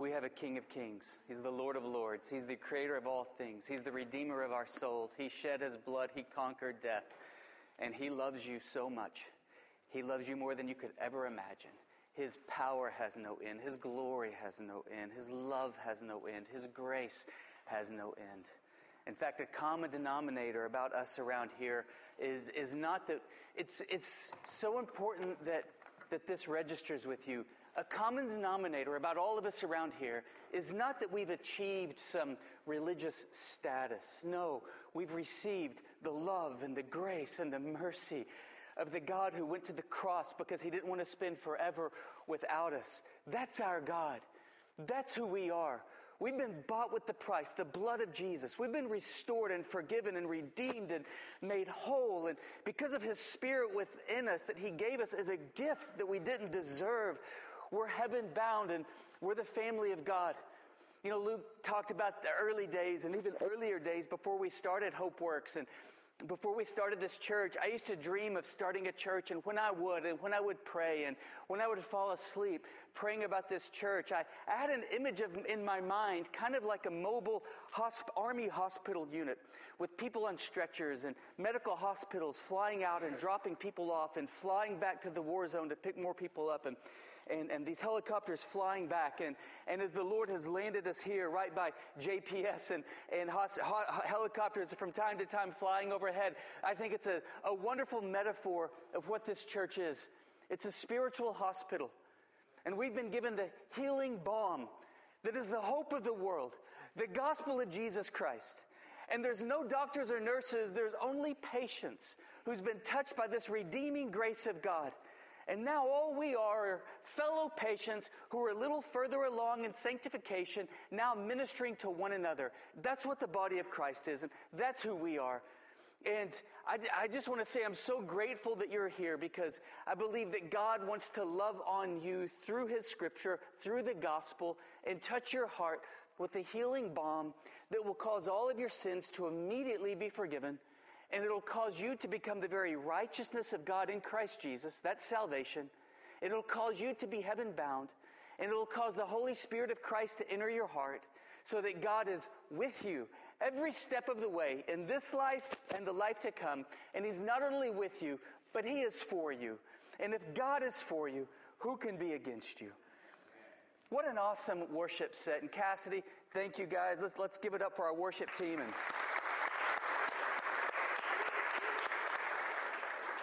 We have a King of Kings. He's the Lord of Lords. He's the creator of all things. He's the Redeemer of our souls. He shed his blood. He conquered death. And he loves you so much. He loves you more than you could ever imagine. His power has no end. His glory has no end. His love has no end. His grace has no end. In fact, a common denominator about us around here is, is not that it's, it's so important that, that this registers with you. A common denominator about all of us around here is not that we've achieved some religious status. No, we've received the love and the grace and the mercy of the God who went to the cross because he didn't want to spend forever without us. That's our God. That's who we are. We've been bought with the price, the blood of Jesus. We've been restored and forgiven and redeemed and made whole. And because of His Spirit within us that He gave us as a gift that we didn't deserve, we're heaven bound and we're the family of God. You know, Luke talked about the early days and even earlier days before we started Hope Works and before we started this church, I used to dream of starting a church, and when I would, and when I would pray, and when I would fall asleep praying about this church, I, I had an image of in my mind, kind of like a mobile hosp- army hospital unit with people on stretchers and medical hospitals flying out and dropping people off and flying back to the war zone to pick more people up. And and, and these helicopters flying back. And, and as the Lord has landed us here right by JPS and, and helicopters from time to time flying overhead, I think it's a, a wonderful metaphor of what this church is. It's a spiritual hospital. And we've been given the healing balm that is the hope of the world, the gospel of Jesus Christ. And there's no doctors or nurses, there's only patients who's been touched by this redeeming grace of God. And now all we are are fellow patients who are a little further along in sanctification, now ministering to one another. That's what the body of Christ is, and that's who we are. And I, I, just want to say I'm so grateful that you're here because I believe that God wants to love on you through His scripture, through the gospel, and touch your heart with a healing balm that will cause all of your sins to immediately be forgiven and it'll cause you to become the very righteousness of God in Christ Jesus. That's salvation. It'll cause you to be heaven bound, and it'll cause the Holy Spirit of Christ to enter your heart so that God is with you every step of the way in this life and the life to come. And He's not only with you, but He is for you. And if God is for you, who can be against you? What an awesome worship set. And Cassidy, thank you guys. Let's, let's give it up for our worship team. And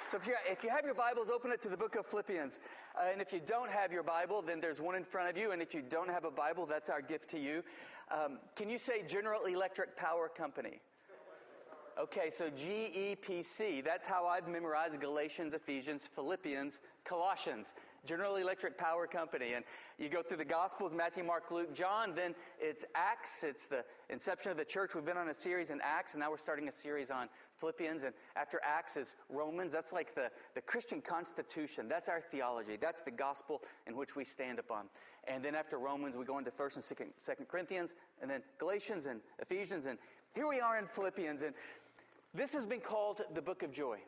So if you, if you have your Bibles, open it to the book of Philippians. Uh, and if you don't have your Bible, then there's one in front of you. And if you don't have a Bible, that's our gift to you. Um, can you say General Electric Power Company? Okay, so GEPC. That's how I've memorized Galatians, Ephesians, Philippians, Colossians. General Electric Power Company. And you go through the Gospels Matthew, Mark, Luke, John. Then it's Acts. It's the inception of the church. We've been on a series in Acts, and now we're starting a series on Philippians. And after Acts is Romans. That's like the, the Christian constitution. That's our theology. That's the gospel in which we stand upon. And then after Romans, we go into 1st and 2nd, 2nd Corinthians, and then Galatians and Ephesians. And here we are in Philippians. And this has been called the book of joy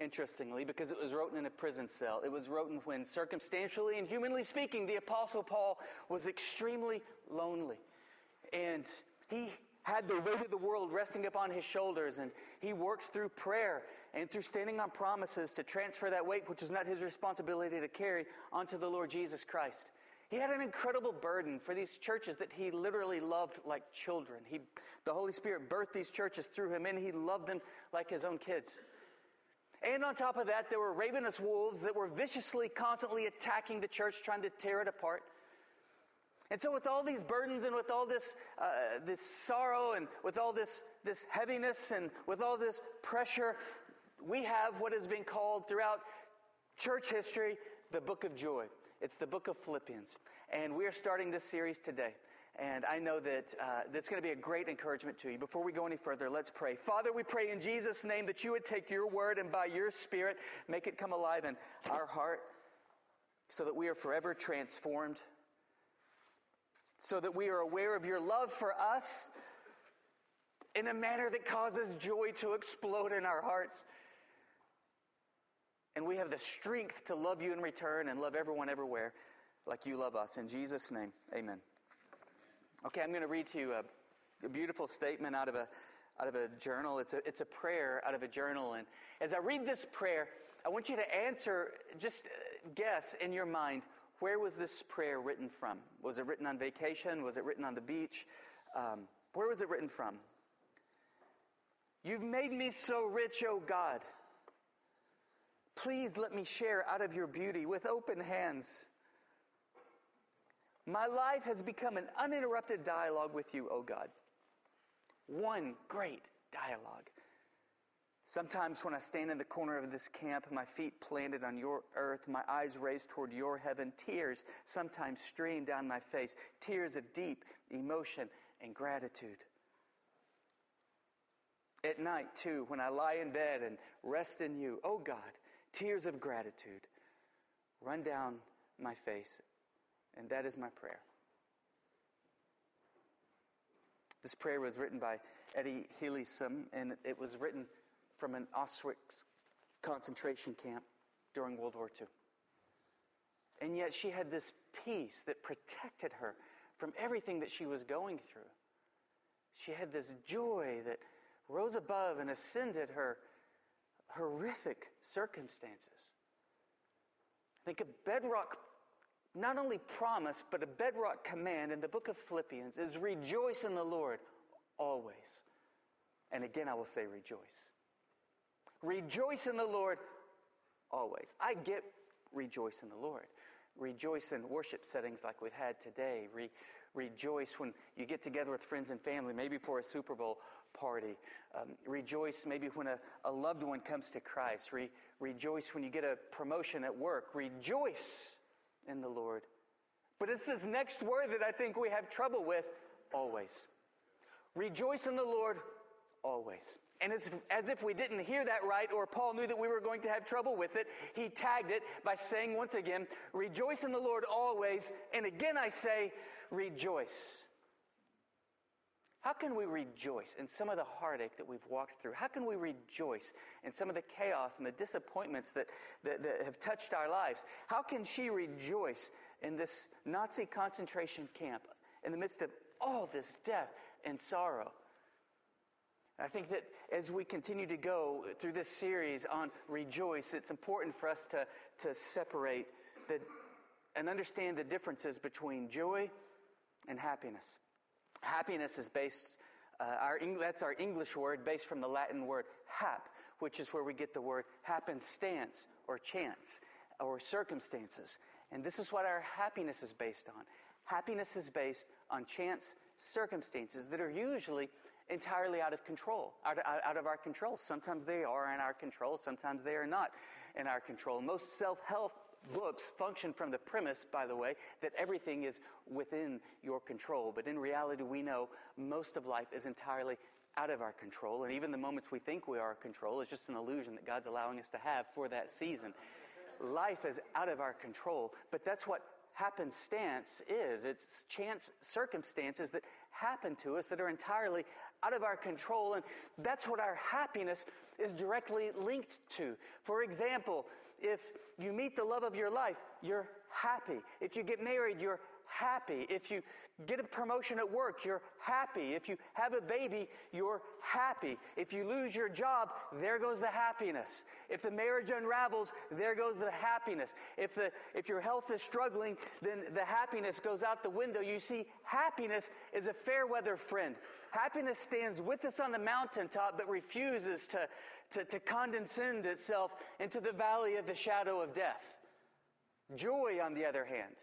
interestingly, because it was written in a prison cell. It was written when, circumstantially and humanly speaking, the Apostle Paul was extremely lonely. And he had the weight of the world resting upon his shoulders, and he worked through prayer and through standing on promises to transfer that weight, which is not his responsibility to carry, onto the Lord Jesus Christ. He had an incredible burden for these churches that he literally loved like children. He, the Holy Spirit birthed these churches through him, and he loved them like his own kids. And on top of that, there were ravenous wolves that were viciously, constantly attacking the church, trying to tear it apart. And so, with all these burdens and with all this, uh, this sorrow and with all this, this heaviness and with all this pressure, we have what has been called throughout church history the book of joy. It's the book of Philippians. And we are starting this series today. And I know that uh, that's going to be a great encouragement to you. Before we go any further, let's pray. Father, we pray in Jesus' name that you would take your word and by your spirit make it come alive in our heart so that we are forever transformed, so that we are aware of your love for us in a manner that causes joy to explode in our hearts. And we have the strength to love you in return and love everyone everywhere like you love us. In Jesus' name, amen. Okay, I'm going to read to you a, a beautiful statement out of a, out of a journal. It's a, it's a prayer out of a journal. And as I read this prayer, I want you to answer, just uh, guess in your mind, where was this prayer written from? Was it written on vacation? Was it written on the beach? Um, where was it written from? You've made me so rich, O God. Please let me share out of your beauty with open hands. My life has become an uninterrupted dialogue with you, O oh God. One great dialogue. Sometimes when I stand in the corner of this camp, my feet planted on your earth, my eyes raised toward your heaven, tears sometimes stream down my face, tears of deep emotion and gratitude. At night, too, when I lie in bed and rest in you, oh God, tears of gratitude run down my face, and that is my prayer. This prayer was written by Etty Hillesum, and it was written from an Auschwitz concentration camp during World War II. And yet she had this peace that protected her from everything that she was going through. She had this joy that rose above and ascended her horrific circumstances. Think a bedrock, not only promise, but a bedrock command in the book of Philippians is rejoice in the Lord always. And again, I will say rejoice. Rejoice in the Lord always. I get rejoice in the Lord. Rejoice in worship settings like we've had today. Re- rejoice when you get together with friends and family, maybe for a Super Bowl party. Um, rejoice maybe when a, a, loved one comes to Christ. Re- rejoice when you get a promotion at work. Rejoice in the Lord. But it's this next word that I think we have trouble with always. Rejoice in the Lord always. And as if, as if we didn't hear that right, or Paul knew that we were going to have trouble with it, he tagged it by saying once again, Rejoice in the Lord always. And again I say, Rejoice. How can we rejoice in some of the heartache that we've walked through? How can we rejoice in some of the chaos and the disappointments that, that, that have touched our lives? How can she rejoice in this Nazi concentration camp in the midst of all this death and sorrow? I think that as we continue to go through this series on rejoice, it's important for us to, to separate the, and understand the differences between joy and happiness. Happiness is based, uh, our, that's our English word based from the Latin word hap, which is where we get the word happenstance or chance or circumstances. And this is what our happiness is based on. Happiness is based on chance circumstances that are usually entirely out of control, out, out, out, of our control. Sometimes they are in our control, sometimes they are not in our control. Most self help books function from the premise, by the way, that everything is within your control. But in reality, we know most of life is entirely out of our control. And even the moments we think we are in control is just an illusion that God's allowing us to have for that season. Life is out of our control, but that's what happenstance is. It's chance circumstances that happen to us that are entirely out of our control. And that's what our happiness is directly linked to. For example, if you meet the love of your life, you're happy. If you get married, you're happy. If you get a promotion at work, you're happy. If you have a baby, you're happy. If you lose your job, there goes the happiness. If the marriage unravels, there goes the happiness. If the if your health is struggling, then the happiness goes out the window. You see, happiness is a fair weather friend. Happiness stands with us on the mountaintop, but refuses to, to, to condescend itself into the valley of the shadow of death. Joy, on the other hand,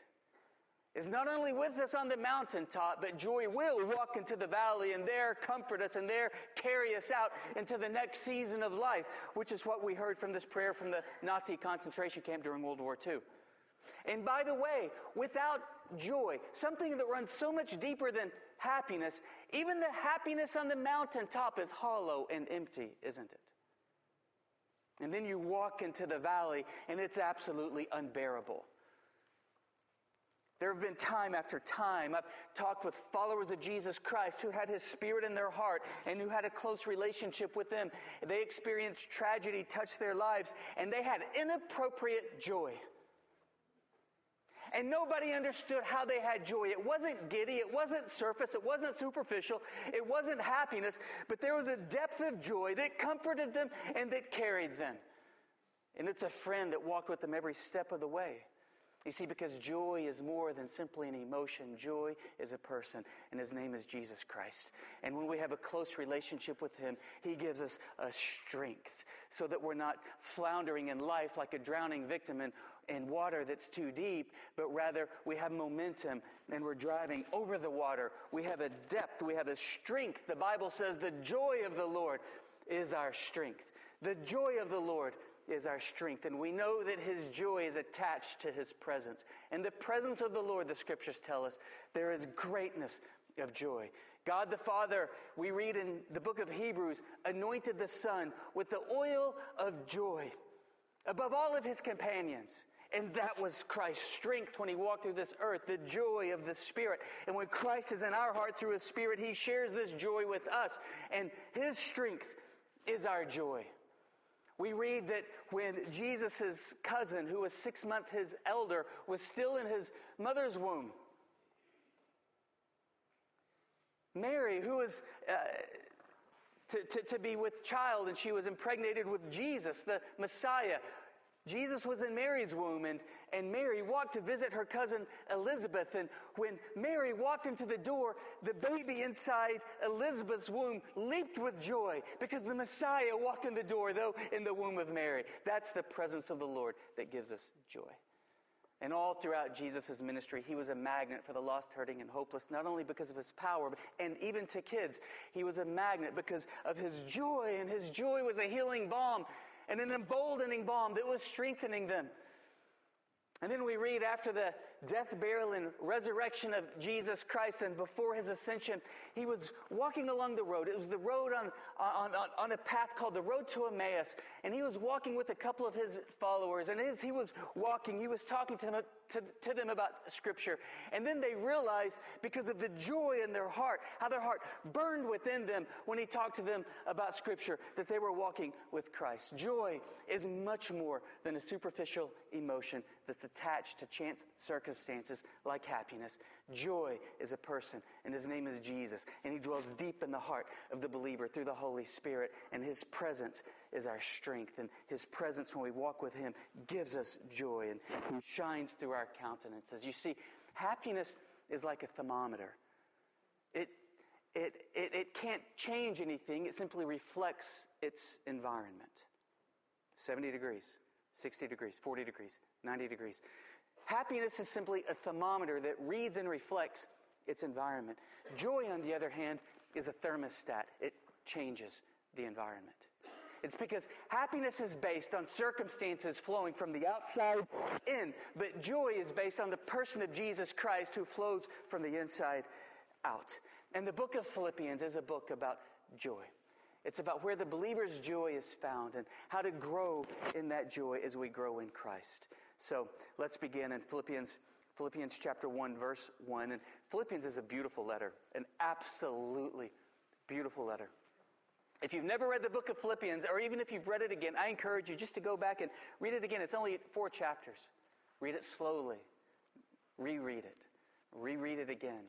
is not only with us on the mountaintop, but joy will walk into the valley and there comfort us and there carry us out into the next season of life, which is what we heard from this prayer from the Nazi concentration camp during World War II. And by the way, without joy, something that runs so much deeper than happiness, even the happiness on the mountaintop is hollow and empty, isn't it? And then you walk into the valley and it's absolutely unbearable. There have been time after time. I've talked with followers of Jesus Christ who had his spirit in their heart and who had a close relationship with him. They experienced tragedy touch their lives and they had inappropriate joy. And nobody understood how they had joy. It wasn't giddy, it wasn't surface, it wasn't superficial, it wasn't happiness, but there was a depth of joy that comforted them and that carried them. And it's a friend that walked with them every step of the way. You see, because joy is more than simply an emotion, joy is a person, and his name is Jesus Christ. And when we have a close relationship with him, he gives us a strength so that we're not floundering in life like a drowning victim in, in water that's too deep, but rather we have momentum and we're driving over the water. We have a depth, we have a strength. The Bible says the joy of the Lord is our strength. The joy of the Lord is our strength. And we know that his joy is attached to his presence. And the presence of the Lord, the scriptures tell us, there is greatness of joy. God the Father, we read in the book of Hebrews, anointed the Son with the oil of joy above all of his companions. And that was Christ's strength when he walked through this earth, the joy of the Spirit. And when Christ is in our heart through his Spirit, he shares this joy with us. And his strength is our joy. We read that when Jesus' cousin, who was six months his elder, was still in his mother's womb, Mary, who was uh, to, to, to be with child, and she was impregnated with Jesus, the Messiah, Jesus was in Mary's womb, and, and Mary walked to visit her cousin Elizabeth. And when Mary walked into the door, the baby inside Elizabeth's womb leaped with joy because the Messiah walked in the door, though in the womb of Mary. That's the presence of the Lord that gives us joy. And all throughout Jesus' ministry, he was a magnet for the lost, hurting, and hopeless, not only because of his power, and even to kids. He was a magnet because of his joy, and his joy was a healing balm and an emboldening balm that was strengthening them. And then we read after the death, burial, and resurrection of Jesus Christ, and before his ascension, he was walking along the road. It was the road on, on, on, on, a path called the Road to Emmaus. And he was walking with a couple of his followers. And as he was walking, he was talking to them, to, to them about Scripture. And then they realized, because of the joy in their heart, how their heart burned within them when he talked to them about Scripture, that they were walking with Christ. Joy is much more than a superficial emotion that's attached to chance circumstances like happiness. Joy is a person, and his name is Jesus, and he dwells deep in the heart of the believer through the Holy Spirit, and his presence is our strength, and his presence when we walk with him gives us joy, and shines through our countenances. You see, happiness is like a thermometer. It, it, it, it can't change anything, it simply reflects its environment. 70 degrees, 60 degrees, 40 degrees, 90 degrees. Happiness is simply a thermometer that reads and reflects its environment. Joy, on the other hand, is a thermostat. It changes the environment. It's because happiness is based on circumstances flowing from the outside in, but joy is based on the person of Jesus Christ who flows from the inside out. And the book of Philippians is a book about joy. It's about where the believer's joy is found and how to grow in that joy as we grow in Christ. So let's begin in Philippians, Philippians chapter 1, verse 1. And Philippians is a beautiful letter, an absolutely beautiful letter. If you've never read the book of Philippians, or even if you've read it again, I encourage you just to go back and read it again. It's only four chapters. Read it slowly, reread it, reread it again.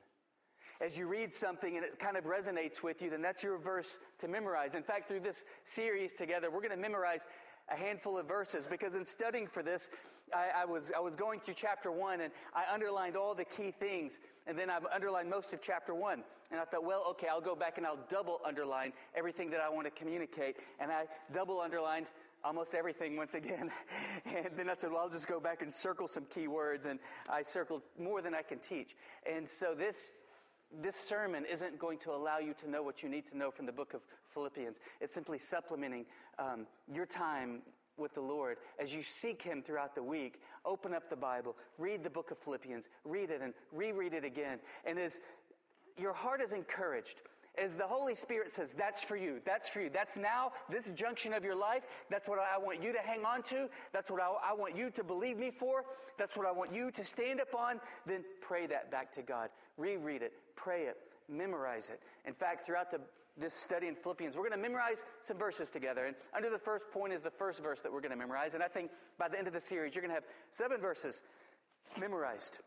As you read something and it kind of resonates with you, then that's your verse to memorize. In fact, through this series together, we're going to memorize a handful of verses because in studying for this, I, I, was, I was going through chapter one and I underlined all the key things. And then I've underlined most of chapter one. And I thought, well, okay, I'll go back and I'll double underline everything that I want to communicate. And I double underlined almost everything once again. and then I said, well, I'll just go back and circle some key words. And I circled more than I can teach. And so this this sermon isn't going to allow you to know what you need to know from the book of Philippians. It's simply supplementing um, your time with the Lord as you seek Him throughout the week. Open up the Bible, read the book of Philippians, read it and reread it again. And as your heart is encouraged, as the Holy Spirit says, that's for you, that's for you, that's now, this junction of your life, that's what I want you to hang on to, that's what I, I want you to believe me for, that's what I want you to stand upon, then pray that back to God. Reread it, pray it, memorize it. In fact, throughout the, this study in Philippians, we're going to memorize some verses together. And under the first point is the first verse that we're going to memorize. And I think by the end of the series, you're going to have seven verses memorized.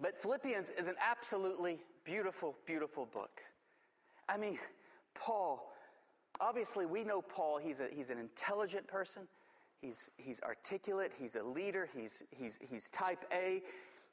But Philippians is an absolutely beautiful, beautiful book. I mean, Paul, obviously, we know Paul, he's, a, he's an intelligent person. He's, he's articulate, he's a leader, he's, he's, he's type A,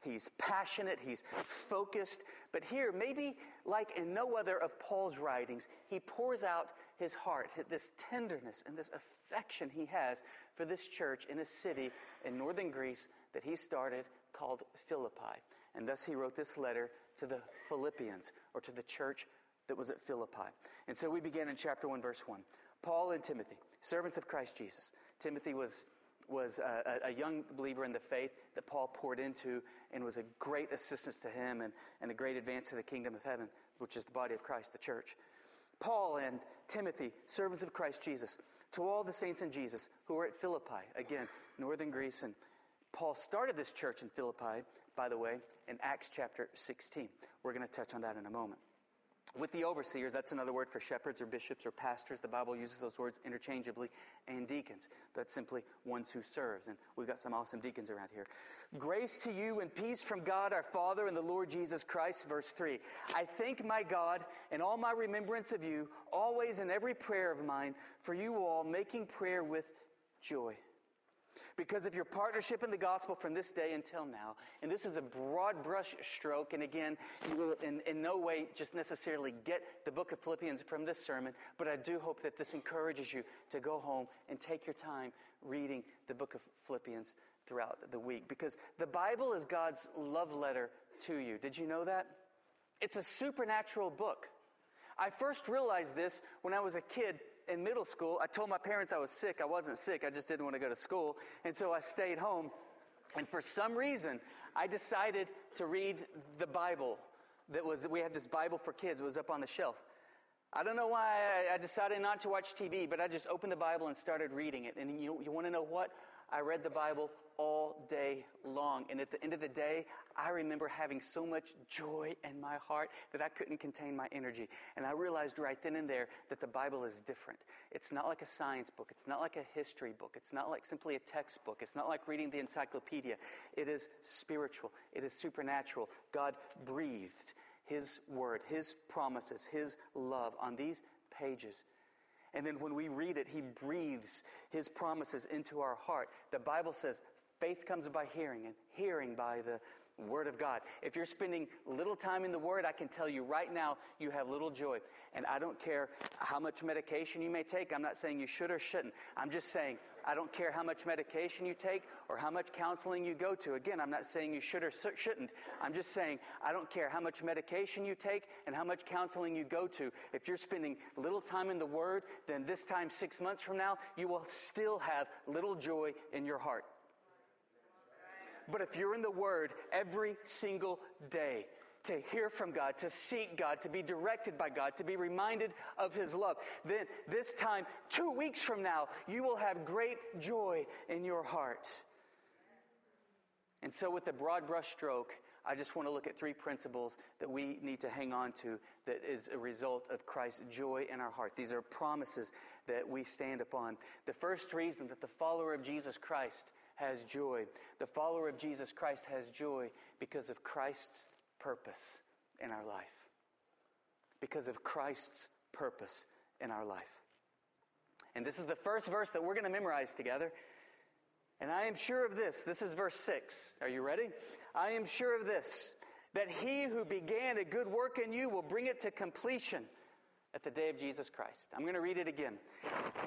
he's passionate, he's focused. But here, maybe like in no other of Paul's writings, he pours out his heart, this tenderness and this affection he has for this church in a city in northern Greece that he started called Philippi. And thus he wrote this letter to the Philippians, or to the church that was at Philippi. And so we begin in chapter 1, verse 1. Paul and Timothy, servants of Christ Jesus. Timothy was, was a, a, young believer in the faith that Paul poured into and was a great assistance to him and, and a great advance to the kingdom of heaven, which is the body of Christ, the church. Paul and Timothy, servants of Christ Jesus, to all the saints in Jesus who are at Philippi, again, northern Greece. And Paul started this church in Philippi, by the way, in Acts chapter 16. We're going to touch on that in a moment. With the overseers, that's another word for shepherds or bishops or pastors. The Bible uses those words interchangeably. And deacons, that's simply ones who serves. And we've got some awesome deacons around here. Grace to you and peace from God our Father and the Lord Jesus Christ. Verse 3. I thank my God in all my remembrance of you, always in every prayer of mine, for you all, making prayer with joy because of your partnership in the gospel from this day until now. And this is a broad brush stroke. And again, you will in, in no way just necessarily get the book of Philippians from this sermon, but I do hope that this encourages you to go home and take your time reading the book of Philippians throughout the week. Because the Bible is God's love letter to you. Did you know that? It's a supernatural book. I first realized this when I was a kid in middle school, I told my parents I was sick. I wasn't sick, I just didn't want to go to school. And so I stayed home. And for some reason, I decided to read the Bible. That was, we had this Bible for kids, it was up on the shelf. I don't know why I, decided not to watch TV, but I just opened the Bible and started reading it. And you, you want to know what? I read the Bible all day long. And at the end of the day, I remember having so much joy in my heart that I couldn't contain my energy. And I realized right then and there that the Bible is different. It's not like a science book. It's not like a history book. It's not like simply a textbook. It's not like reading the encyclopedia. It is spiritual. It is supernatural. God breathed His word, His promises, His love on these pages and then when we read it, he breathes his promises into our heart. The Bible says Faith comes by hearing, and hearing by the Word of God. If you're spending little time in the Word, I can tell you right now you have little joy. And I don't care how much medication you may take. I'm not saying you should or shouldn't. I'm just saying I don't care how much medication you take or how much counseling you go to. Again, I'm not saying you should or shouldn't. I'm just saying I don't care how much medication you take and how much counseling you go to. If you're spending little time in the Word, then this time six months from now, you will still have little joy in your heart. But if you're in the Word every single day, to hear from God, to seek God, to be directed by God, to be reminded of His love. Then, this time, two weeks from now, you will have great joy in your heart. And so, with the broad brushstroke, I just want to look at three principles that we need to hang on to that is a result of Christ's joy in our heart. These are promises that we stand upon. The first reason that the follower of Jesus Christ has joy. The follower of Jesus Christ has joy because of Christ's purpose in our life. Because of Christ's purpose in our life. And this is the first verse that we're going to memorize together. And I am sure of this. This is verse 6. Are you ready? I am sure of this that he who began a good work in you will bring it to completion at the day of Jesus Christ. I'm going to read it again.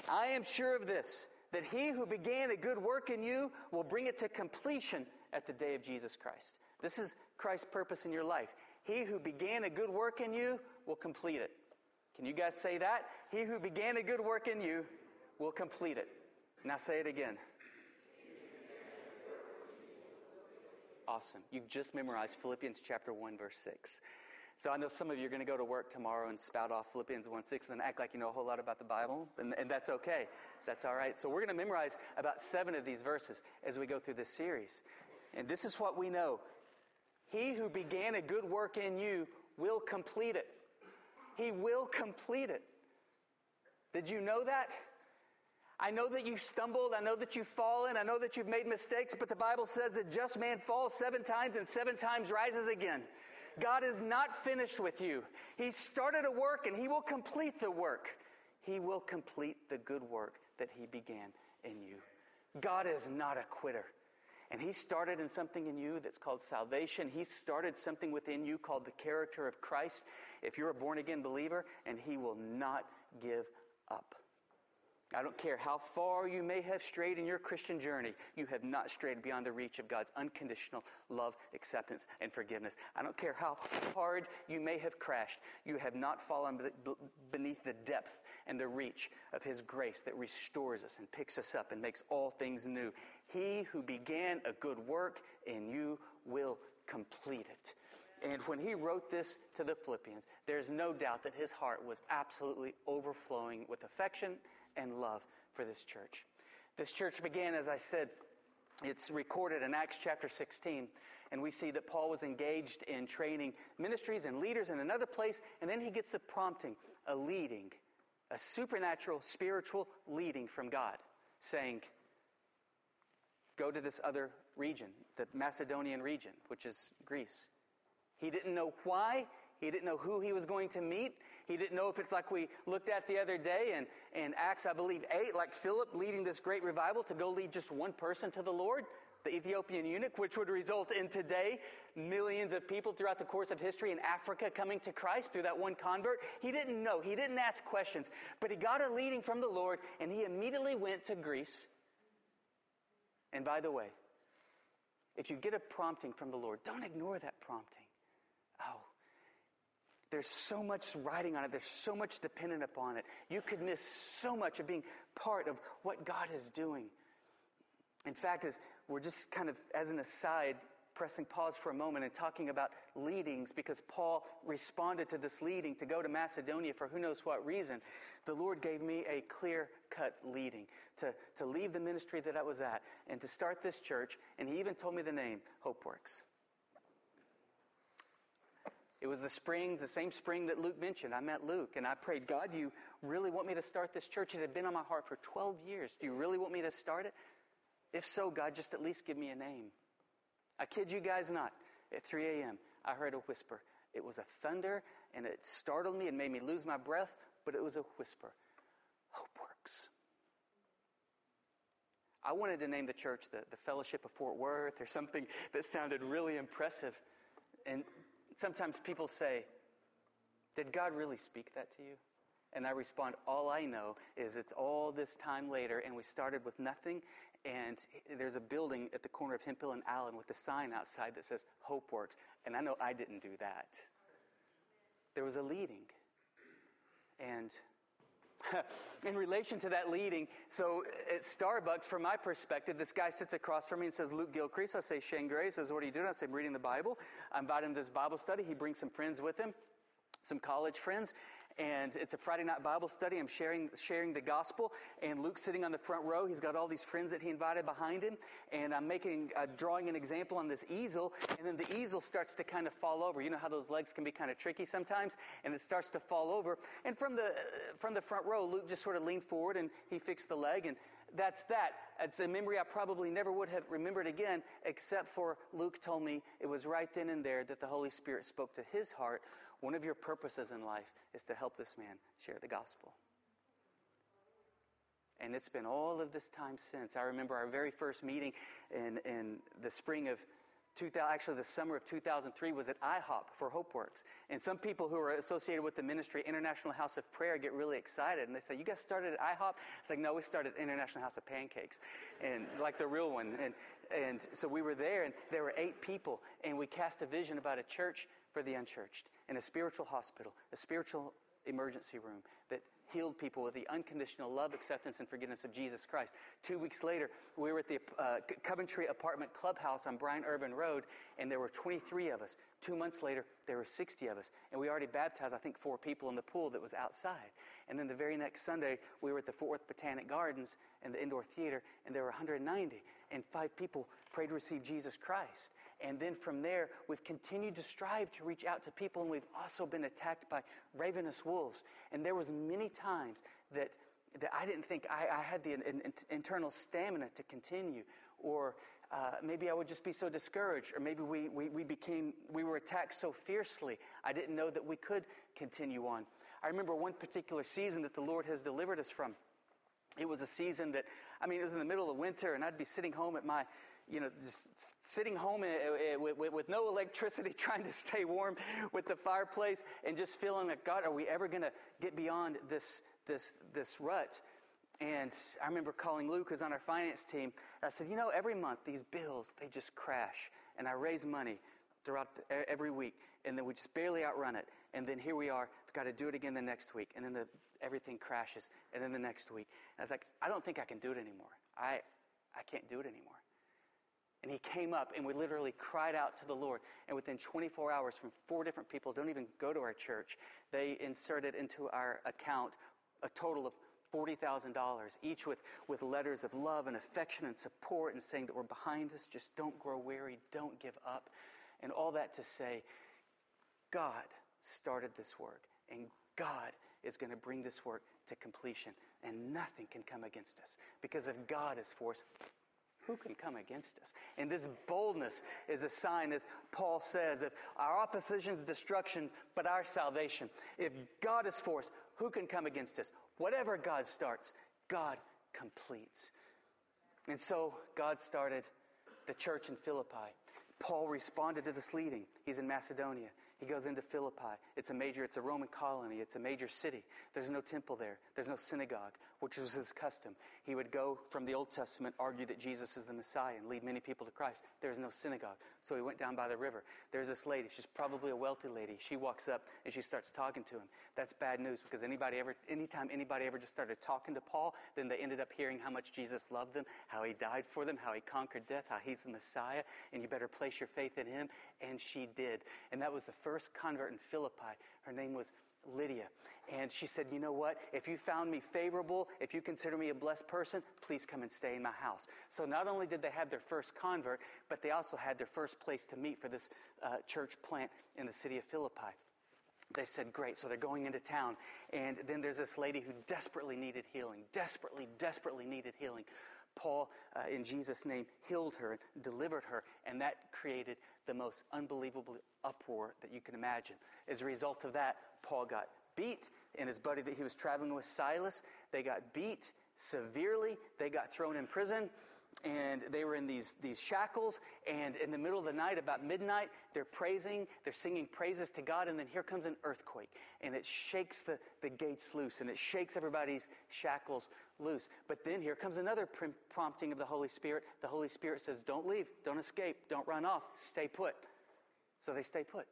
I am sure of this that he who began a good work in you will bring it to completion at the day of Jesus Christ. This is Christ's purpose in your life. He who began a good work in you will complete it. Can you guys say that? He who began a good work in you will complete it. Now say it again. Awesome. You've just memorized Philippians chapter 1, verse 6. So I know some of you are going to go to work tomorrow and spout off Philippians 1 6 and act like you know a whole lot about the Bible, and, and that's okay. That's all right. So we're going to memorize about seven of these verses as we go through this series. And this is what we know He who began a good work in you will complete it. He will complete it. Did you know that? I know that you've stumbled. I know that you've fallen. I know that you've made mistakes, but the Bible says that just man falls seven times and seven times rises again. God is not finished with you. He started a work and He will complete the work. He will complete the good work that He began in you. God is not a quitter. And He started in something in you that's called salvation. He started something within you called the character of Christ. If you're a born again believer, and He will not give up. I don't care how far you may have strayed in your Christian journey, you have not strayed beyond the reach of God's unconditional love, acceptance, and forgiveness. I don't care how hard you may have crashed, you have not fallen beneath the depth and the reach of His grace that restores us and picks us up and makes all things new. He who began a good work in you will complete it. And when he wrote this to the Philippians, there's no doubt that his heart was absolutely overflowing with affection and love for this church. This church began, as I said, it's recorded in Acts chapter 16, and we see that Paul was engaged in training ministries and leaders in another place, and then he gets the prompting, a leading, a supernatural, spiritual leading from God, saying, Go to this other region, the Macedonian region, which is Greece. He didn't know why, he didn't know who he was going to meet. He didn't know if it's like we looked at the other day in, in Acts, I believe, 8, like Philip leading this great revival to go lead just one person to the Lord, the Ethiopian eunuch, which would result in today millions of people throughout the course of history in Africa coming to Christ through that one convert. He didn't know. He didn't ask questions. But he got a leading from the Lord, and he immediately went to Greece. And by the way, if you get a prompting from the Lord, don't ignore that prompting. Oh, there's so much riding on it. There's so much dependent upon it. You could miss so much of being part of what God is doing. In fact, as we're just kind of, as an aside, pressing pause for a moment and talking about leadings because Paul responded to this leading to go to Macedonia for who knows what reason. The Lord gave me a clear cut leading to, to leave the ministry that I was at and to start this church. And He even told me the name Hope Works. It was the spring, the same spring that Luke mentioned. I met Luke and I prayed, God, you really want me to start this church? It had been on my heart for 12 years. Do you really want me to start it? If so, God, just at least give me a name. I kid you guys not. At 3 a.m., I heard a whisper. It was a thunder and it startled me and made me lose my breath, but it was a whisper. Hope works. I wanted to name the church the, the Fellowship of Fort Worth or something that sounded really impressive. And sometimes people say, Did God really speak that to you? And I respond, All I know is it's all this time later, and we started with nothing. And there's a building at the corner of Hemphill and Allen with a sign outside that says Hope Works. And I know I didn't do that. There was a leading. And in relation to that leading, so at Starbucks, from my perspective, this guy sits across from me and says, Luke Gilcrease. I say, Shane Gray. He says, What are you doing? I say, I'm reading the Bible. I invite him to this Bible study. He brings some friends with him, some college friends and it's a Friday night Bible study. I'm sharing sharing the gospel, and Luke's sitting on the front row. He's got all these friends that he invited behind him, and I'm making uh, drawing an example on this easel, and then the easel starts to kind of fall over. You know how those legs can be kind of tricky sometimes, and it starts to fall over. And from the from the front row, Luke just sort of leaned forward and he fixed the leg, and that's that. It's a memory I probably never would have remembered again, except for Luke told me it was right then and there that the Holy Spirit spoke to his heart one of your purposes in life is to help this man share the gospel. And it's been all of this time since. I remember our very first meeting in, in the spring of 2000, actually the summer of 2003 was at IHOP for HopeWorks. And some people who are associated with the ministry, International House of Prayer, get really excited. And they say, you guys started at IHOP? It's like, no, we started International House of Pancakes. And like the real one. And, and so we were there and there were eight people. And we cast a vision about a church for the unchurched in a spiritual hospital, a spiritual emergency room that healed people with the unconditional love, acceptance, and forgiveness of Jesus Christ. Two weeks later, we were at the uh, Coventry Apartment Clubhouse on Bryant Irvin Road, and there were 23 of us. Two months later, there were 60 of us, and we already baptized, I think, four people in the pool that was outside. And then the very next Sunday, we were at the Fort Worth Botanic Gardens and the indoor theater, and there were 190, and five people prayed to receive Jesus Christ. And then from there, we've continued to strive to reach out to people, and we've also been attacked by ravenous wolves. And there was many times that that I didn't think I, I had the in, in, internal stamina to continue, or uh, maybe I would just be so discouraged, or maybe we, we, we became, we were attacked so fiercely, I didn't know that we could continue on. I remember one particular season that the Lord has delivered us from. It was a season that, I mean, it was in the middle of winter, and I'd be sitting home at my, you know, just sitting home eh, eh, with, with, with no electricity, trying to stay warm with the fireplace, and just feeling like, God, are we ever going to get beyond this, this, this rut? And I remember calling Luke, who's on our finance team. I said, you know, every month these bills, they just crash. And I raise money throughout the, every week, and then we just barely outrun it. And then here we are, we've got to do it again the next week. And then the, everything crashes, and then the next week. And I was like, I don't think I can do it anymore. I, I can't do it anymore. And he came up and we literally cried out to the Lord. And within 24 hours, from four different people, don't even go to our church, they inserted into our account a total of $40,000, each with, with letters of love and affection and support and saying that we're behind us. Just don't grow weary, don't give up. And all that to say, God started this work, and God is going to bring this work to completion, and nothing can come against us. Because if God is for us, who can come against us? And this boldness is a sign, as Paul says, of our opposition's destruction, but our salvation. If God is for us, who can come against us? Whatever God starts, God completes. And so God started the church in Philippi. Paul responded to this leading. He's in Macedonia. He goes into Philippi. It's a major, it's a Roman colony. It's a major city. There's no temple there. There's no synagogue, which was his custom. He would go from the Old Testament, argue that Jesus is the Messiah, and lead many people to Christ. There's no synagogue. So he went down by the river. There's this lady. She's probably a wealthy lady. She walks up and she starts talking to him. That's bad news because anybody ever, anytime anybody ever just started talking to Paul, then they ended up hearing how much Jesus loved them, how he died for them, how he conquered death, how he's the Messiah, and you better place your faith in him. And she did. And that was the first first convert in Philippi. Her name was Lydia. And she said, You know what? If you found me favorable, if you consider me a blessed person, please come and stay in my house. So not only did they have their first convert, but they also had their first place to meet for this uh, church plant in the city of Philippi. They said, Great. So they're going into town. And then there's this lady who desperately needed healing, desperately, desperately needed healing. Paul, uh, in Jesus' name, healed her, and delivered her, and that created the most unbelievable uproar that you can imagine. As a result of that, Paul got beat, and his buddy that he was traveling with, Silas, they got beat severely. They got thrown in prison and they were in these, these shackles and in the middle of the night about midnight they're praising they're singing praises to god and then here comes an earthquake and it shakes the, the gates loose and it shakes everybody's shackles loose. But then here comes another prompting of the holy spirit. The holy spirit says don't leave don't escape don't run off stay put. So they stay put.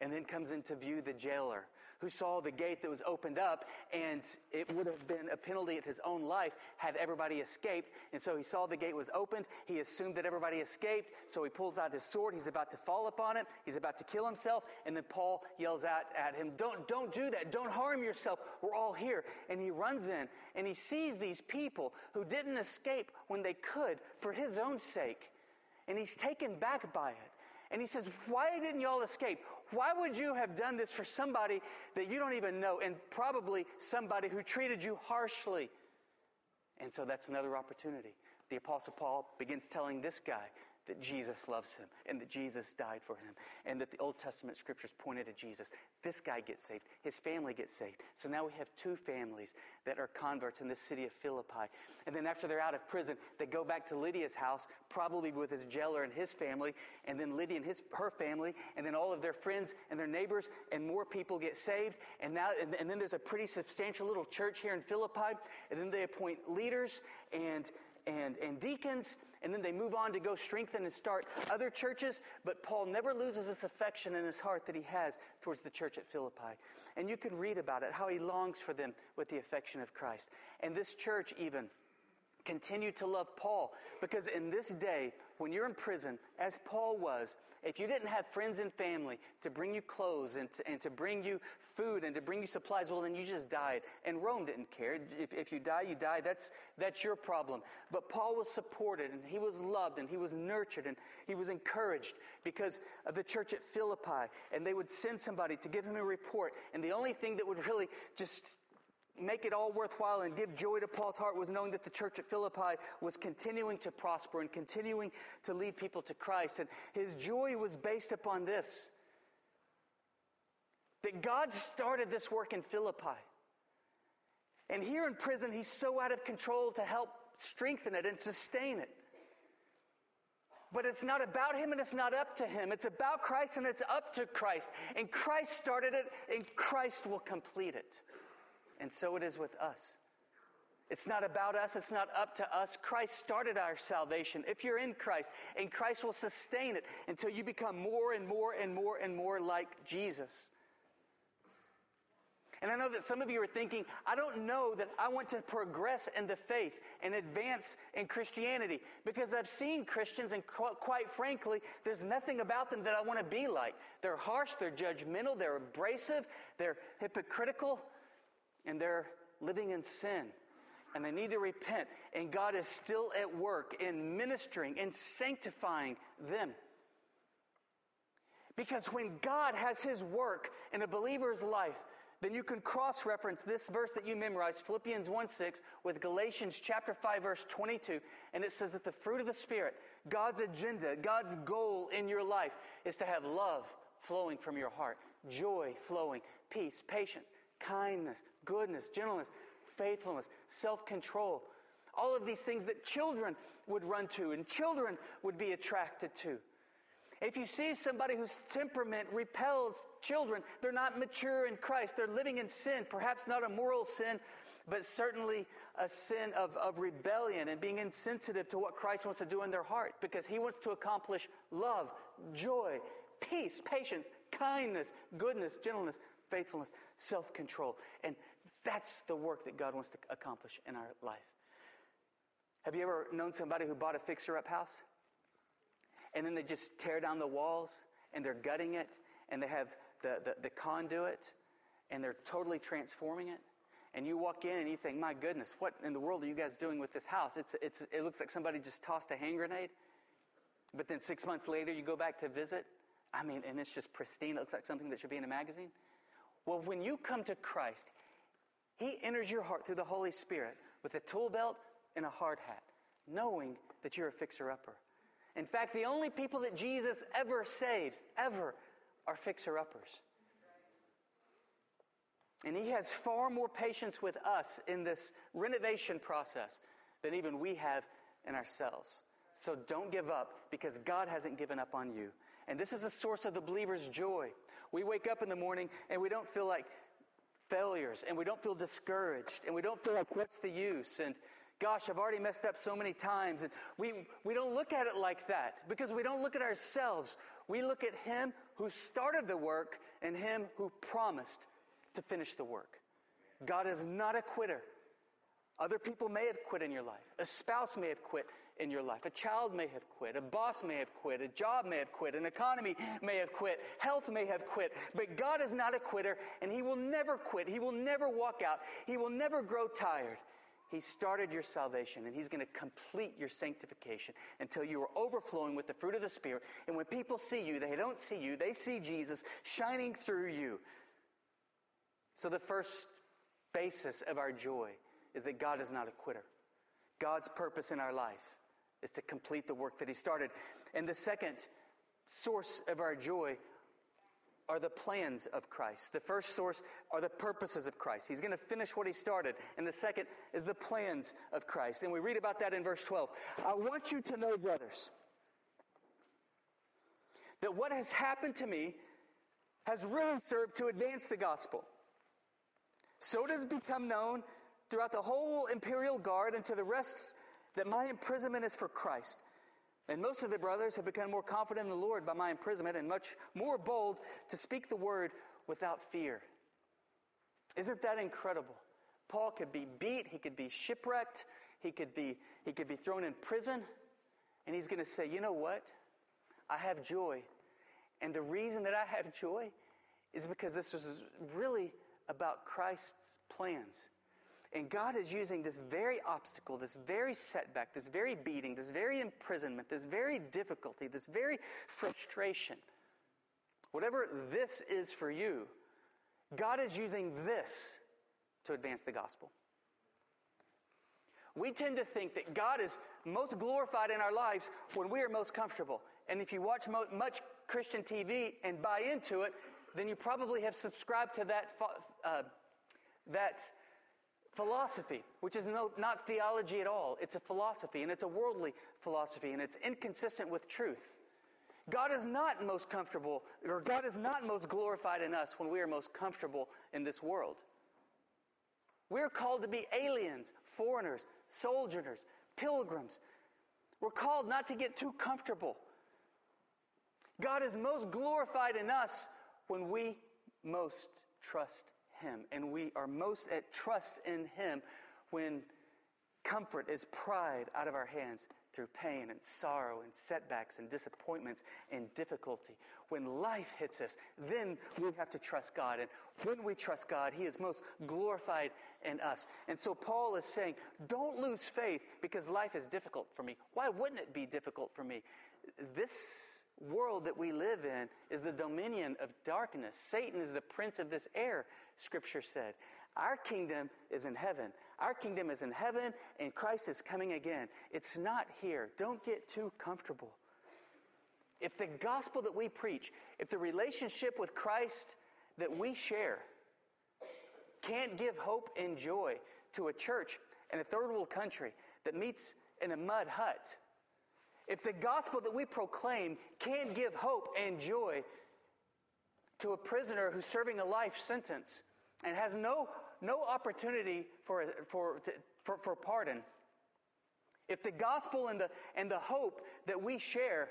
And then comes into view the jailer who saw the gate that was opened up, and it would have been a penalty at his own life had everybody escaped. And so he saw the gate was opened. He assumed that everybody escaped, so he pulls out his sword. He's about to fall upon it. He's about to kill himself, and then Paul yells out at him, "Don't, don't do that! Don't harm yourself! We're all here." And he runs in, and he sees these people who didn't escape when they could for his own sake, and he's taken back by it. And he says, Why didn't y'all escape? Why would you have done this for somebody that you don't even know and probably somebody who treated you harshly? And so that's another opportunity. The Apostle Paul begins telling this guy that Jesus loves him and that Jesus died for him and that the Old Testament scriptures pointed to Jesus. This guy gets saved. His family gets saved. So now we have two families that are converts in the city of Philippi. And then after they're out of prison, they go back to Lydia's house, probably with his jailer and his family, and then Lydia and his, her family, and then all of their friends and their neighbors, and more people get saved. And now, and, and then there's a pretty substantial little church here in Philippi, and then they appoint leaders and and, and deacons, and then they move on to go strengthen and start other churches. But Paul never loses this affection in his heart that he has towards the church at Philippi. And you can read about it, how he longs for them with the affection of Christ. And this church, even, continue to love Paul. Because in this day, when you're in prison, as Paul was, if you didn't have friends and family to bring you clothes and to, and to bring you food and to bring you supplies, well, then you just died. And Rome didn't care. If, if you die, you die. That's, that's your problem. But Paul was supported and he was loved and he was nurtured and he was encouraged because of the church at Philippi. And they would send somebody to give him a report. And the only thing that would really just make it all worthwhile and give joy to Paul's heart was knowing that the church at Philippi was continuing to prosper and continuing to lead people to Christ. And his joy was based upon this that God started this work in Philippi. And here in prison, he's so out of control to help strengthen it and sustain it. But it's not about him and it's not up to him. It's about Christ and it's up to Christ. And Christ started it and Christ will complete it. And so it is with us. It's not about us, it's not up to us. Christ started our salvation. If you're in Christ, and Christ will sustain it until you become more and more and more and more like Jesus. And I know that some of you are thinking, I don't know that I want to progress in the faith and advance in Christianity because I've seen Christians, and qu- quite frankly, there's nothing about them that I want to be like. They're harsh, they're judgmental, they're abrasive, they're hypocritical, and they're living in sin. And they need to repent. And God is still at work in ministering and sanctifying them. Because when God has His work in a believer's life, then you can cross reference this verse that you memorized, Philippians 1 6, with Galatians chapter 5, verse 22. And it says that the fruit of the Spirit, God's agenda, God's goal in your life, is to have love flowing from your heart, joy flowing, peace, patience, kindness, goodness, gentleness, faithfulness, self control. All of these things that children would run to and children would be attracted to. If you see somebody whose temperament repels children, they're not mature in Christ. They're living in sin, perhaps not a moral sin, but certainly a sin of, of rebellion and being insensitive to what Christ wants to do in their heart because he wants to accomplish love, joy, peace, patience, kindness, goodness, gentleness, faithfulness, self control. And that's the work that God wants to accomplish in our life. Have you ever known somebody who bought a fixer up house? And then they just tear down the walls and they're gutting it and they have the, the, the conduit and they're totally transforming it. And you walk in and you think, my goodness, what in the world are you guys doing with this house? It's, it's, it looks like somebody just tossed a hand grenade. But then six months later, you go back to visit. I mean, and it's just pristine. It looks like something that should be in a magazine. Well, when you come to Christ, He enters your heart through the Holy Spirit with a tool belt and a hard hat, knowing that you're a fixer upper. In fact, the only people that Jesus ever saves, ever, are fixer uppers. And He has far more patience with us in this renovation process than even we have in ourselves. So don't give up because God hasn't given up on you. And this is the source of the believer's joy. We wake up in the morning and we don't feel like failures and we don't feel discouraged and we don't feel like what's the use and gosh, I've already messed up so many times. And we, we don't look at it like that because we don't look at ourselves. We look at Him who started the work and Him who promised to finish the work. God is not a quitter. Other people may have quit in your life. A spouse may have quit in your life. A child may have quit. A boss may have quit. A job may have quit. An economy may have quit. Health may have quit. But God is not a quitter, and He will never quit. He will never walk out. He will never grow tired. He started your salvation, and He's going to complete your sanctification until you are overflowing with the fruit of the Spirit. And when people see you, they don't see you, they see Jesus shining through you. So, the first basis of our joy is that God is not a quitter. God's purpose in our life is to complete the work that He started. And the second source of our joy are the plans of Christ. The first source are the purposes of Christ. He's going to finish what He started. And the second is the plans of Christ. And we read about that in verse 12. I want you to know, brothers, that what has happened to me has really served to advance the gospel. So it has become known throughout the whole imperial guard and to the rest that my imprisonment is for Christ. And most of the brothers have become more confident in the Lord by my imprisonment and much more bold to speak the word without fear. Isn't that incredible? Paul could be beat, he could be shipwrecked, he could be, he could be thrown in prison, and he's going to say, You know what? I have joy. And the reason that I have joy is because this is really about Christ's plans. And God is using this very obstacle, this very setback, this very beating, this very imprisonment, this very difficulty, this very frustration. Whatever this is for you, God is using this to advance the gospel. We tend to think that God is most glorified in our lives when we are most comfortable. And if you watch mo- much Christian TV and buy into it, then you probably have subscribed to that, uh, that philosophy, which is no, not theology at all. It's a philosophy, and it's a worldly philosophy, and it's inconsistent with truth. God is not most comfortable, or God is not most glorified in us when we are most comfortable in this world. We're called to be aliens, foreigners, sojourners, pilgrims. We're called not to get too comfortable. God is most glorified in us when we most trust Him. And we are most at trust in Him when comfort is pried out of our hands through pain and sorrow and setbacks and disappointments and difficulty. When life hits us, then we have to trust God. And when we trust God, He is most glorified in us. And so Paul is saying, don't lose faith because life is difficult for me. Why wouldn't it be difficult for me? This world that we live in is the dominion of darkness. Satan is the prince of this air, Scripture said. Our kingdom is in heaven. Our kingdom is in heaven, and Christ is coming again. It's not here. Don't get too comfortable. If the gospel that we preach, if the relationship with Christ that we share can't give hope and joy to a church in a third world country that meets in a mud hut, if the gospel that we proclaim can't give hope and joy to a prisoner who's serving a life sentence and has no, no opportunity for, for, for, for pardon, if the gospel and the, and the hope that we share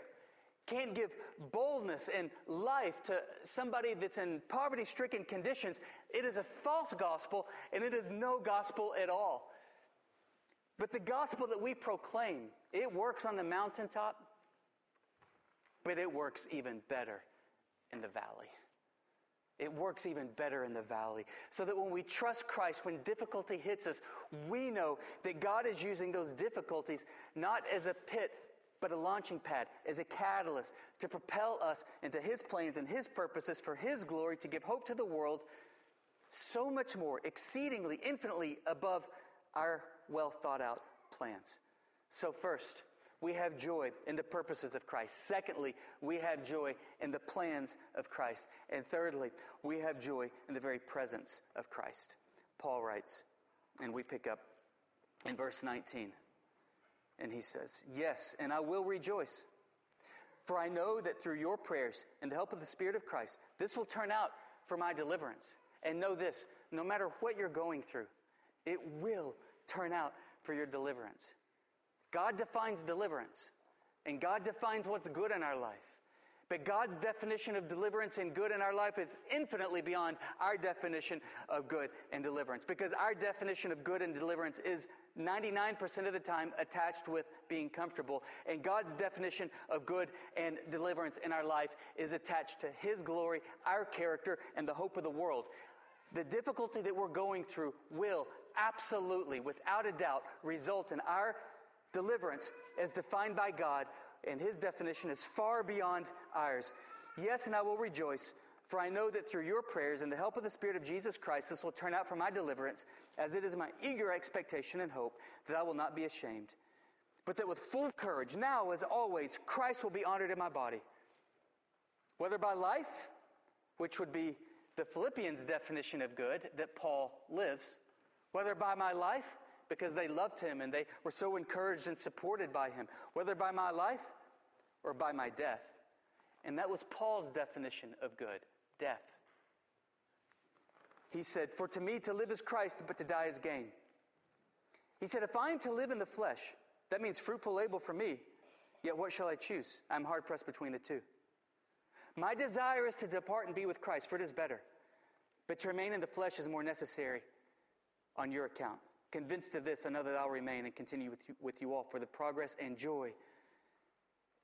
can't give boldness and life to somebody that's in poverty stricken conditions, it is a false gospel and it is no gospel at all. But the gospel that we proclaim, it works on the mountaintop, but it works even better in the valley. It works even better in the valley. So that when we trust Christ, when difficulty hits us, we know that God is using those difficulties not as a pit, but a launching pad, as a catalyst to propel us into His plans and His purposes for His glory to give hope to the world so much more, exceedingly, infinitely above our well thought out plans. So, first, we have joy in the purposes of Christ. Secondly, we have joy in the plans of Christ. And thirdly, we have joy in the very presence of Christ. Paul writes, and we pick up in verse 19. And he says, Yes, and I will rejoice. For I know that through your prayers and the help of the Spirit of Christ, this will turn out for my deliverance. And know this no matter what you're going through, it will turn out for your deliverance. God defines deliverance, and God defines what's good in our life. But God's definition of deliverance and good in our life is infinitely beyond our definition of good and deliverance. Because our definition of good and deliverance is 99% of the time attached with being comfortable. And God's definition of good and deliverance in our life is attached to His glory, our character, and the hope of the world. The difficulty that we're going through will absolutely, without a doubt, result in our deliverance as defined by God, and His definition is far beyond ours. Yes, and I will rejoice, for I know that through your prayers and the help of the Spirit of Jesus Christ, this will turn out for my deliverance, as it is my eager expectation and hope that I will not be ashamed, but that with full courage, now as always, Christ will be honored in my body, whether by life, which would be the Philippians' definition of good that Paul lives, whether by my life, because they loved him and they were so encouraged and supported by him, whether by my life or by my death. And that was Paul's definition of good death. He said, For to me to live is Christ, but to die is gain. He said, If I am to live in the flesh, that means fruitful labor for me. Yet what shall I choose? I'm hard pressed between the two. My desire is to depart and be with Christ, for it is better. But to remain in the flesh is more necessary on your account. Convinced of this, I know that I'll remain and continue with you, with you all for the progress and joy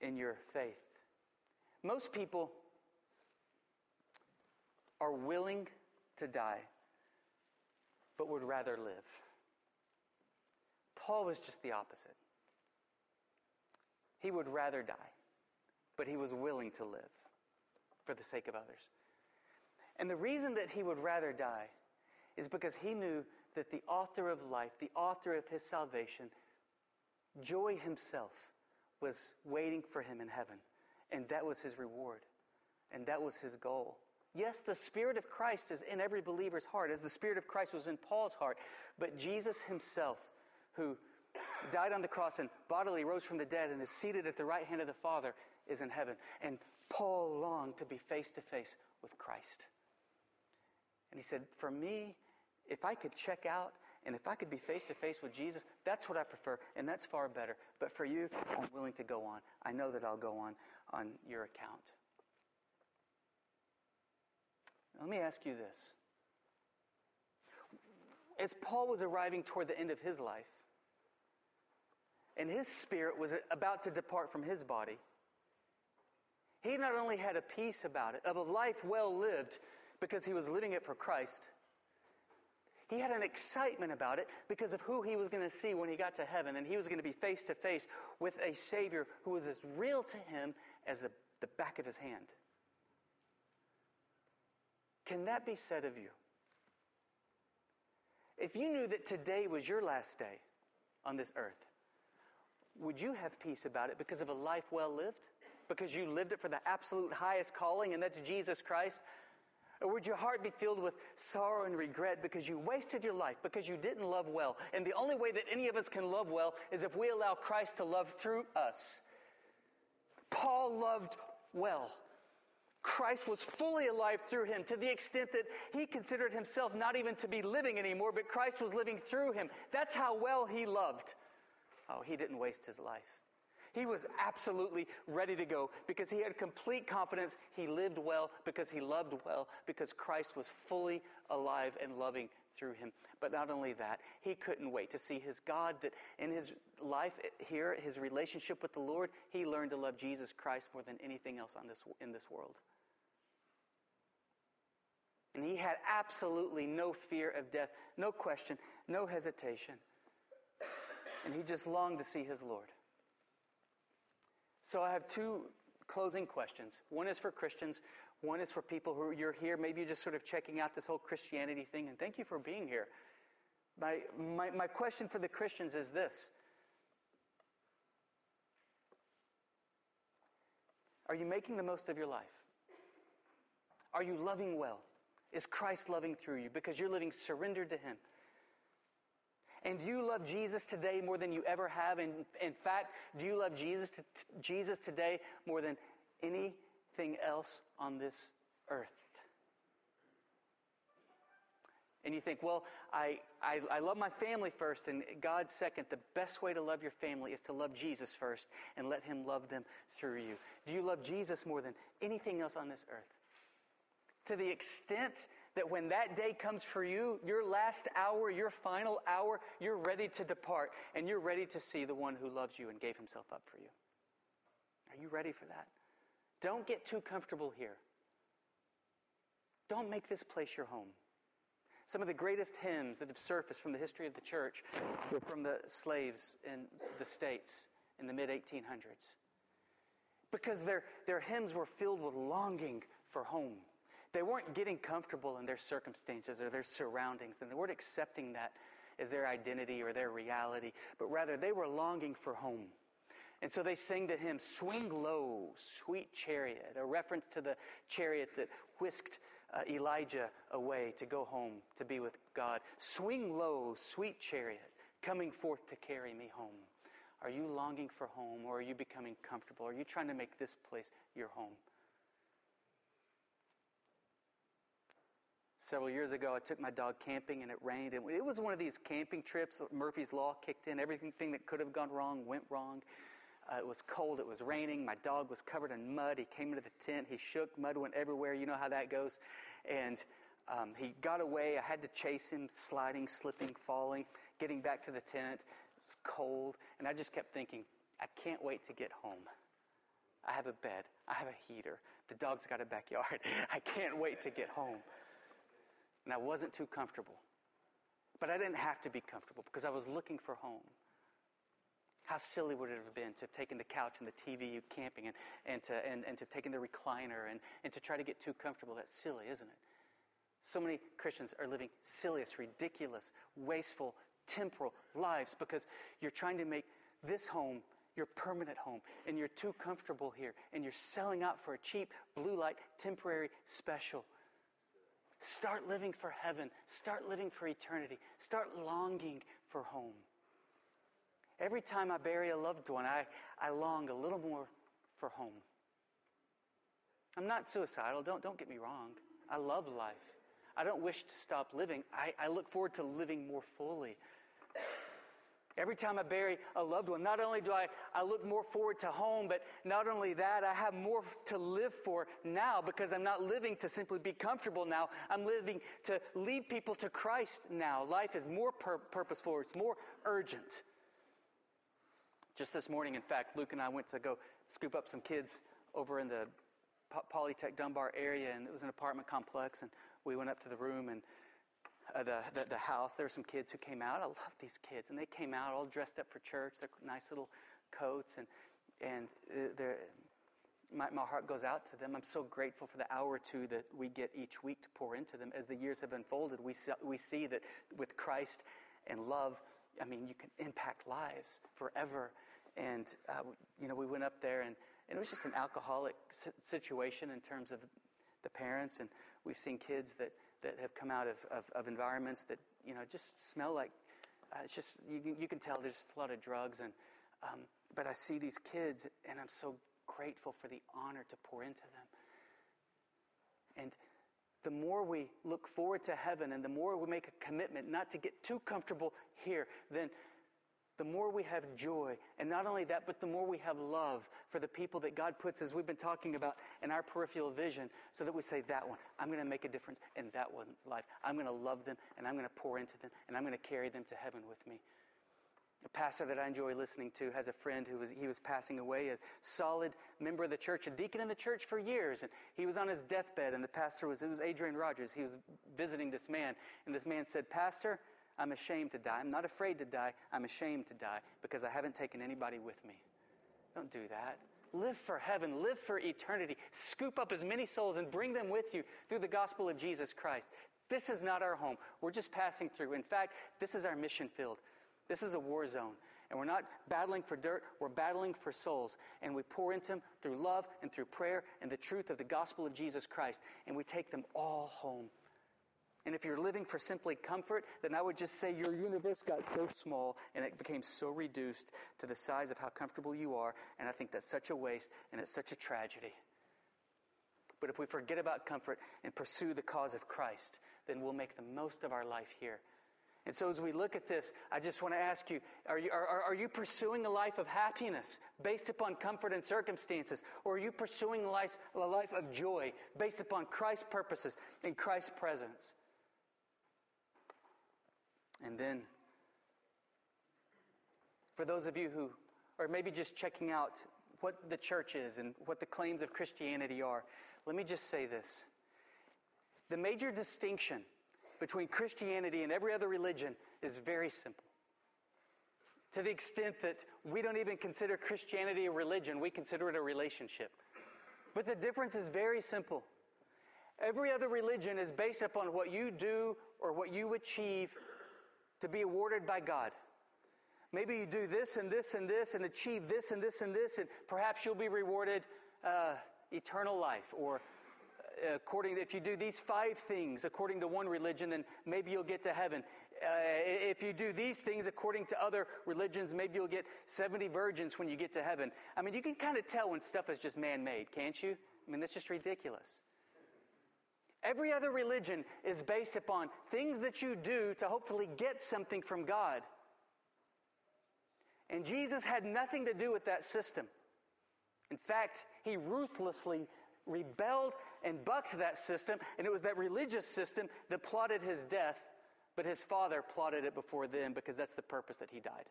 in your faith. Most people are willing to die, but would rather live. Paul was just the opposite. He would rather die, but he was willing to live for the sake of others. And the reason that he would rather die is because he knew that the author of life, the author of his salvation, joy himself, was waiting for him in heaven. And that was his reward. And that was his goal. Yes, the Spirit of Christ is in every believer's heart, as the Spirit of Christ was in Paul's heart. But Jesus himself, who died on the cross and bodily rose from the dead and is seated at the right hand of the Father, is in heaven. And Paul longed to be face to face with Christ. And he said, For me, if I could check out and if I could be face to face with Jesus, that's what I prefer, and that's far better. But for you, I'm willing to go on. I know that I'll go on on your account. Let me ask you this. As Paul was arriving toward the end of his life, and his spirit was about to depart from his body, he not only had a peace about it, of a life well lived, because he was living it for Christ, he had an excitement about it because of who he was going to see when he got to heaven. And he was going to be face to face with a Savior who was as real to him as the, the back of his hand. Can that be said of you? If you knew that today was your last day on this earth, would you have peace about it because of a life well lived? Because you lived it for the absolute highest calling, and that's Jesus Christ? Or would your heart be filled with sorrow and regret because you wasted your life, because you didn't love well? And the only way that any of us can love well is if we allow Christ to love through us. Paul loved well. Christ was fully alive through him to the extent that he considered himself not even to be living anymore, but Christ was living through him. That's how well he loved. Oh, he didn't waste his life. He was absolutely ready to go because he had complete confidence. He lived well because he loved well because Christ was fully alive and loving through him. But not only that, he couldn't wait to see his God that in his life here, his relationship with the Lord, he learned to love Jesus Christ more than anything else on this, in this world. And he had absolutely no fear of death, no question, no hesitation. And he just longed to see his Lord. So I have two closing questions. One is for Christians, one is for people who you're here. Maybe you're just sort of checking out this whole Christianity thing, and thank you for being here. My, my, my question for the Christians is this Are you making the most of your life? Are you loving well? Is Christ loving through you because you're living surrendered to Him? And do you love Jesus today more than you ever have? And in fact, do you love Jesus, to, Jesus today more than anything else on this earth? And you think, well, I, I, I, love my family first and God second. The best way to love your family is to love Jesus first and let Him love them through you. Do you love Jesus more than anything else on this earth? To the extent that when that day comes for you, your last hour, your final hour, you're ready to depart and you're ready to see the one who loves you and gave himself up for you. Are you ready for that? Don't get too comfortable here. Don't make this place your home. Some of the greatest hymns that have surfaced from the history of the church were from the slaves in the States in the mid 1800s. Because their, their hymns were filled with longing for home. They weren't getting comfortable in their circumstances or their surroundings, and they weren't accepting that as their identity or their reality, but rather they were longing for home. And so they sing to him, Swing low, sweet chariot, a reference to the chariot that whisked uh, Elijah away to go home to be with God. Swing low, sweet chariot, coming forth to carry me home. Are you longing for home or are you becoming comfortable? Are you trying to make this place your home? Several years ago, I took my dog camping and it rained. And it was one of these camping trips. Murphy's Law kicked in. Everything that could have gone wrong went wrong. Uh, it was cold. It was raining. My dog was covered in mud. He came into the tent. He shook. Mud went everywhere. You know how that goes. And um, he got away. I had to chase him, sliding, slipping, falling, getting back to the tent. It was cold. And I just kept thinking, I can't wait to get home. I have a bed. I have a heater. The dog's got a backyard. I can't wait to get home and I wasn't too comfortable. But I didn't have to be comfortable because I was looking for home. How silly would it have been to have taken the couch and the TV camping and, and, to, and, and to have taken the recliner and, and to try to get too comfortable? That's silly, isn't it? So many Christians are living silliest, ridiculous, wasteful, temporal lives because you're trying to make this home your permanent home and you're too comfortable here and you're selling out for a cheap blue light temporary special. Start living for heaven. Start living for eternity. Start longing for home. Every time I bury a loved one, I, I long a little more for home. I'm not suicidal, don't, don't get me wrong. I love life. I don't wish to stop living. I, I look forward to living more fully. Every time I bury a loved one, not only do I, I look more forward to home, but not only that, I have more to live for now because I'm not living to simply be comfortable now. I'm living to lead people to Christ now. Life is more pur- purposeful, it's more urgent. Just this morning, in fact, Luke and I went to go scoop up some kids over in the Polytech Dunbar area, and it was an apartment complex, and we went up to the room and uh, the, the, the, house. There were some kids who came out. I love these kids. And they came out all dressed up for church, their nice little coats. And, and uh, my, my heart goes out to them. I'm so grateful for the hour or two that we get each week to pour into them. As the years have unfolded, we see, we see that with Christ and love, I mean, you can impact lives forever. And, uh, you know, we went up there and, and it was just an alcoholic situation in terms of the parents. And we've seen kids that that have come out of, of, of environments that, you know, just smell like, uh, it's just, you can, you can tell there's a lot of drugs. And, um, but I see these kids and I'm so grateful for the honor to pour into them. And the more we look forward to heaven and the more we make a commitment not to get too comfortable here, then the more we have joy. And not only that, but the more we have love for the people that God puts, as we've been talking about, in our peripheral vision, so that we say, that one, I'm going to make a difference in that one's life. I'm going to love them, and I'm going to pour into them, and I'm going to carry them to heaven with me. A pastor that I enjoy listening to has a friend who was, he was passing away, a solid member of the church, a deacon in the church for years. And he was on his deathbed, and the pastor was, it was Adrian Rogers. He was visiting this man, and this man said, Pastor, I'm ashamed to die. I'm not afraid to die. I'm ashamed to die because I haven't taken anybody with me. Don't do that. Live for heaven. Live for eternity. Scoop up as many souls and bring them with you through the gospel of Jesus Christ. This is not our home. We're just passing through. In fact, this is our mission field. This is a war zone. And we're not battling for dirt, we're battling for souls. And we pour into them through love and through prayer and the truth of the gospel of Jesus Christ. And we take them all home and if you're living for simply comfort, then I would just say your universe got so small and it became so reduced to the size of how comfortable you are. And I think that's such a waste and it's such a tragedy. But if we forget about comfort and pursue the cause of Christ, then we'll make the most of our life here. And so, as we look at this, I just want to ask you are, you are, are you pursuing a life of happiness based upon comfort and circumstances? Or are you pursuing a life, a life of joy based upon Christ's purposes and Christ's presence? And then, for those of you who are maybe just checking out what the church is and what the claims of Christianity are, let me just say this. The major distinction between Christianity and every other religion is very simple. To the extent that we don't even consider Christianity a religion, we consider it a relationship. But the difference is very simple. Every other religion is based upon what you do or what you achieve to be awarded by God. Maybe you do this and this and this and achieve this and this and this, and perhaps you'll be rewarded uh, eternal life. Or uh, according to, if you do these five things according to one religion, then maybe you'll get to heaven. Uh, if you do these things according to other religions, maybe you'll get 70 virgins when you get to heaven. I mean, you can kind of tell when stuff is just man made, can't you? I mean, that's just ridiculous. Every other religion is based upon things that you do to hopefully get something from God. And Jesus had nothing to do with that system. In fact, he ruthlessly rebelled and bucked that system, and it was that religious system that plotted his death, but his father plotted it before them because that's the purpose that he died.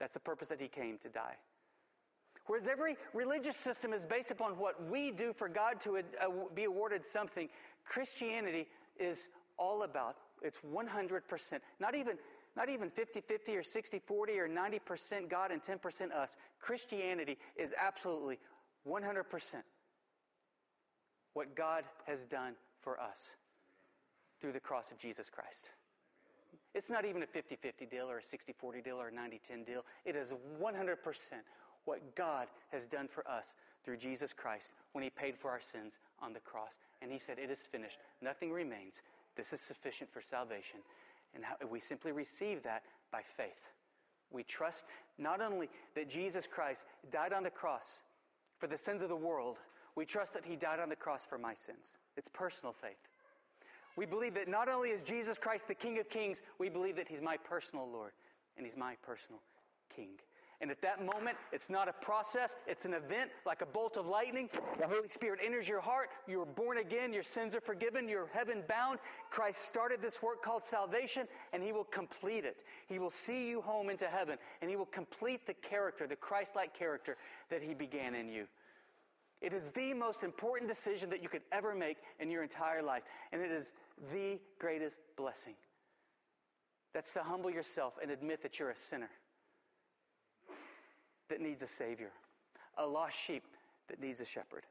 That's the purpose that he came to die. Whereas every religious system is based upon what we do for God to uh, be awarded something, Christianity is all about. It's 100%. Not even, not even 50 50 or 60 40 or 90% God and 10% us. Christianity is absolutely 100% what God has done for us. through the cross of Jesus Christ. It's not even a 50 50 deal or a 60 40 deal or a 90 10 deal. It is 100% what God has done for us through Jesus Christ when He paid for our sins on the cross. And He said, It is finished. Nothing remains. This is sufficient for salvation. And we simply receive that by faith. We trust not only that Jesus Christ died on the cross for the sins of the world, we trust that He died on the cross for my sins. It's personal faith. We believe that not only is Jesus Christ the King of Kings, we believe that He's my personal Lord and He's my personal King. And at that moment, it's not a process, it's an event like a bolt of lightning. The Holy Spirit enters your heart. You're born again. Your sins are forgiven. You're heaven bound. Christ started this work called salvation, and He will complete it. He will see you home into heaven, and He will complete the character, the Christ like character that He began in you. It is the most important decision that you could ever make in your entire life, and it is the greatest blessing. That's to humble yourself and admit that you're a sinner that needs a Savior, a lost sheep that needs a shepherd.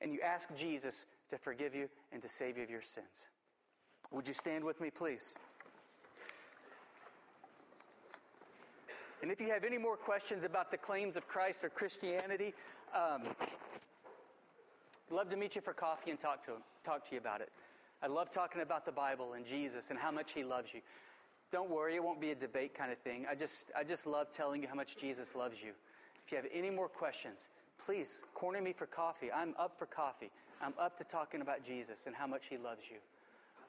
And you ask Jesus to forgive you and to save you of your sins. Would you stand with me, please? And if you have any more questions about the claims of Christ or Christianity, um, love to meet you for coffee and talk to, talk to you about it. I love talking about the Bible and Jesus and how much He loves you. Don't worry, it won't be a debate kind of thing. I just, I just love telling you how much Jesus loves you. If you have any more questions, please corner me for coffee. I'm up for coffee. I'm up to talking about Jesus and how much He loves you.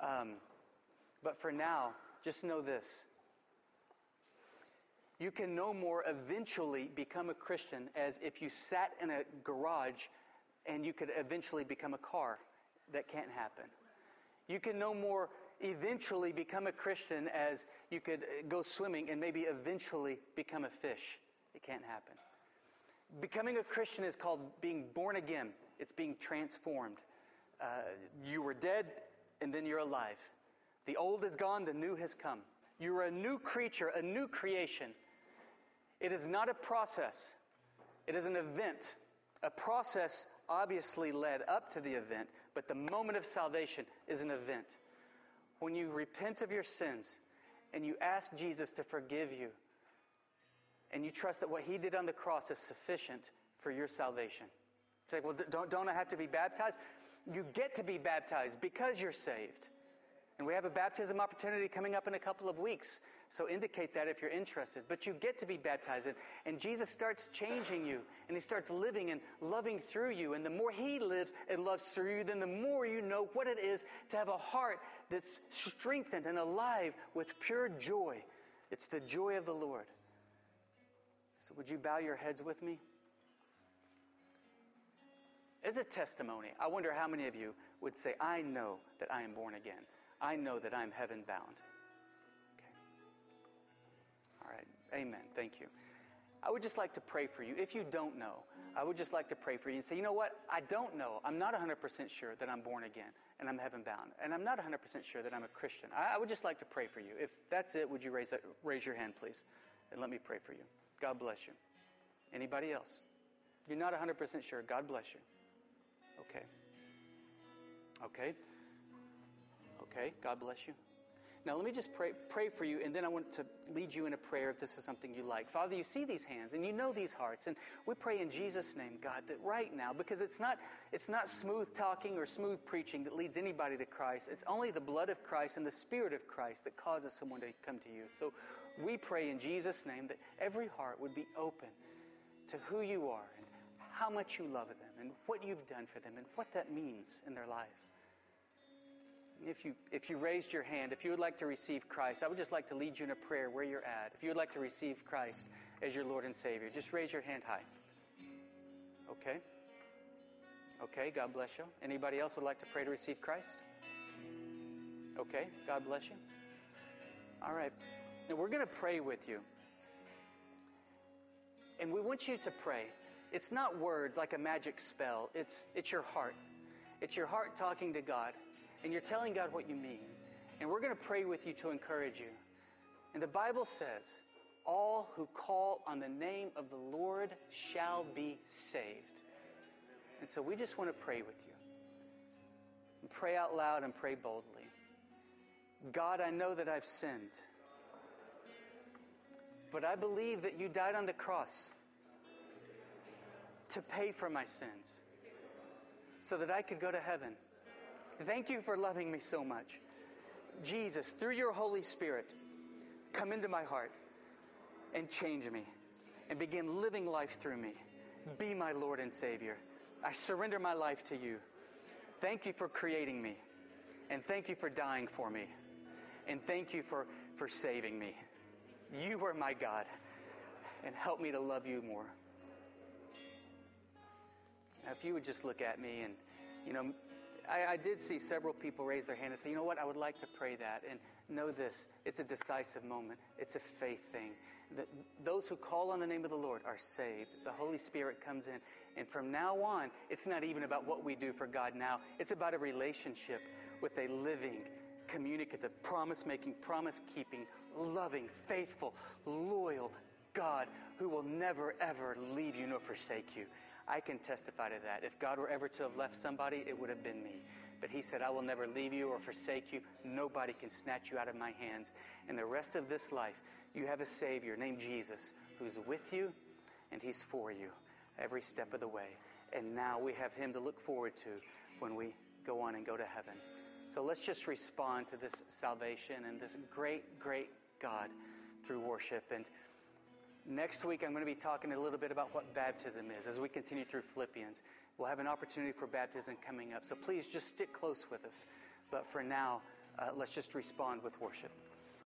Um, but for now, just know this. You can no more eventually become a Christian as if you sat in a garage and you could eventually become a car. That can't happen. You can no more eventually become a Christian as you could uh, go swimming and maybe eventually become a fish. It can't happen. Becoming a Christian is called being born again, it's being transformed. Uh, you were dead and then you're alive. The old is gone, the new has come. You're a new creature, a new creation. It is not a process, it is an event. A process obviously led up to the event, but the moment of salvation is an event when you repent of your sins and you ask Jesus to forgive you, and you trust that what he did on the cross is sufficient for your salvation. It's like, well, don't, don't I have to be baptized? You get to be baptized because you're saved. And we have a baptism opportunity coming up in a couple of weeks. So indicate that if you're interested. But you get to be baptized. And, and Jesus starts changing you. And he starts living and loving through you. And the more he lives and loves through you, then the more you know what it is to have a heart that's strengthened and alive with pure joy. It's the joy of the Lord. So would you bow your heads with me? As a testimony, I wonder how many of you would say, I know that I am born again. I know that I'm heaven bound. Amen. Thank you. I would just like to pray for you. If you don't know, I would just like to pray for you and say, you know what? I don't know. I'm not 100% sure that I'm born again and I'm heaven bound. And I'm not 100% sure that I'm a Christian. I, would just like to pray for you. If that's it, would you raise, raise your hand, please? And let me pray for you. God bless you. Anybody else? You're not 100% sure. God bless you. Okay. Okay. Okay. God bless you. Now, let me just pray, pray for you, and then I want to lead you in a prayer if this is something you like. Father, you see these hands, and you know these hearts, and we pray in Jesus' name, God, that right now, because it's not, it's not smooth talking or smooth preaching that leads anybody to Christ. It's only the blood of Christ and the Spirit of Christ that causes someone to come to you. So we pray in Jesus' name that every heart would be open to who you are and how much you love them and what you've done for them and what that means in their lives if you, if you raised your hand, if you would like to receive Christ, I would just like to lead you in a prayer where you're at. If you would like to receive Christ as your Lord and Savior, just raise your hand high. Okay? Okay, God bless you. Anybody else would like to pray to receive Christ? Okay, God bless you. All right. Now we're going to pray with you. And we want you to pray. It's not words like a magic spell, it's, it's your heart. It's your heart talking to God and you're telling God what you mean. And we're going to pray with you to encourage you. And the Bible says, all who call on the name of the Lord shall be saved. And so we just want to pray with you. And pray out loud and pray boldly. God, I know that I've sinned. But I believe that you died on the cross to pay for my sins so that I could go to heaven. Thank you for loving me so much. Jesus, through your Holy Spirit, come into my heart and change me and begin living life through me. Be my Lord and Savior. I surrender my life to you. Thank you for creating me. And thank you for dying for me. And thank you for, for saving me. You are my God. And help me to love you more. Now, if you would just look at me and, you know, I, I, did see several people raise their hand and say, you know what, I would like to pray that. And know this it's a decisive moment, it's a faith thing. The, those who call on the name of the Lord are saved. The Holy Spirit comes in. And from now on, it's not even about what we do for God now, it's about a relationship with a living, communicative, promise making, promise keeping, loving, faithful, loyal God who will never, ever leave you nor forsake you. I can testify to that. If God were ever to have left somebody, it would have been me. But He said, I will never leave you or forsake you. Nobody can snatch you out of my hands. And the rest of this life, you have a Savior named Jesus who's with you and He's for you every step of the way. And now we have Him to look forward to when we go on and go to heaven. So let's just respond to this salvation and this great, great God through worship. And next week, I'm going to be talking a little bit about what baptism is as we continue through Philippians. We'll have an opportunity for baptism coming up. So please just stick close with us. But for now, uh, let's just respond with worship.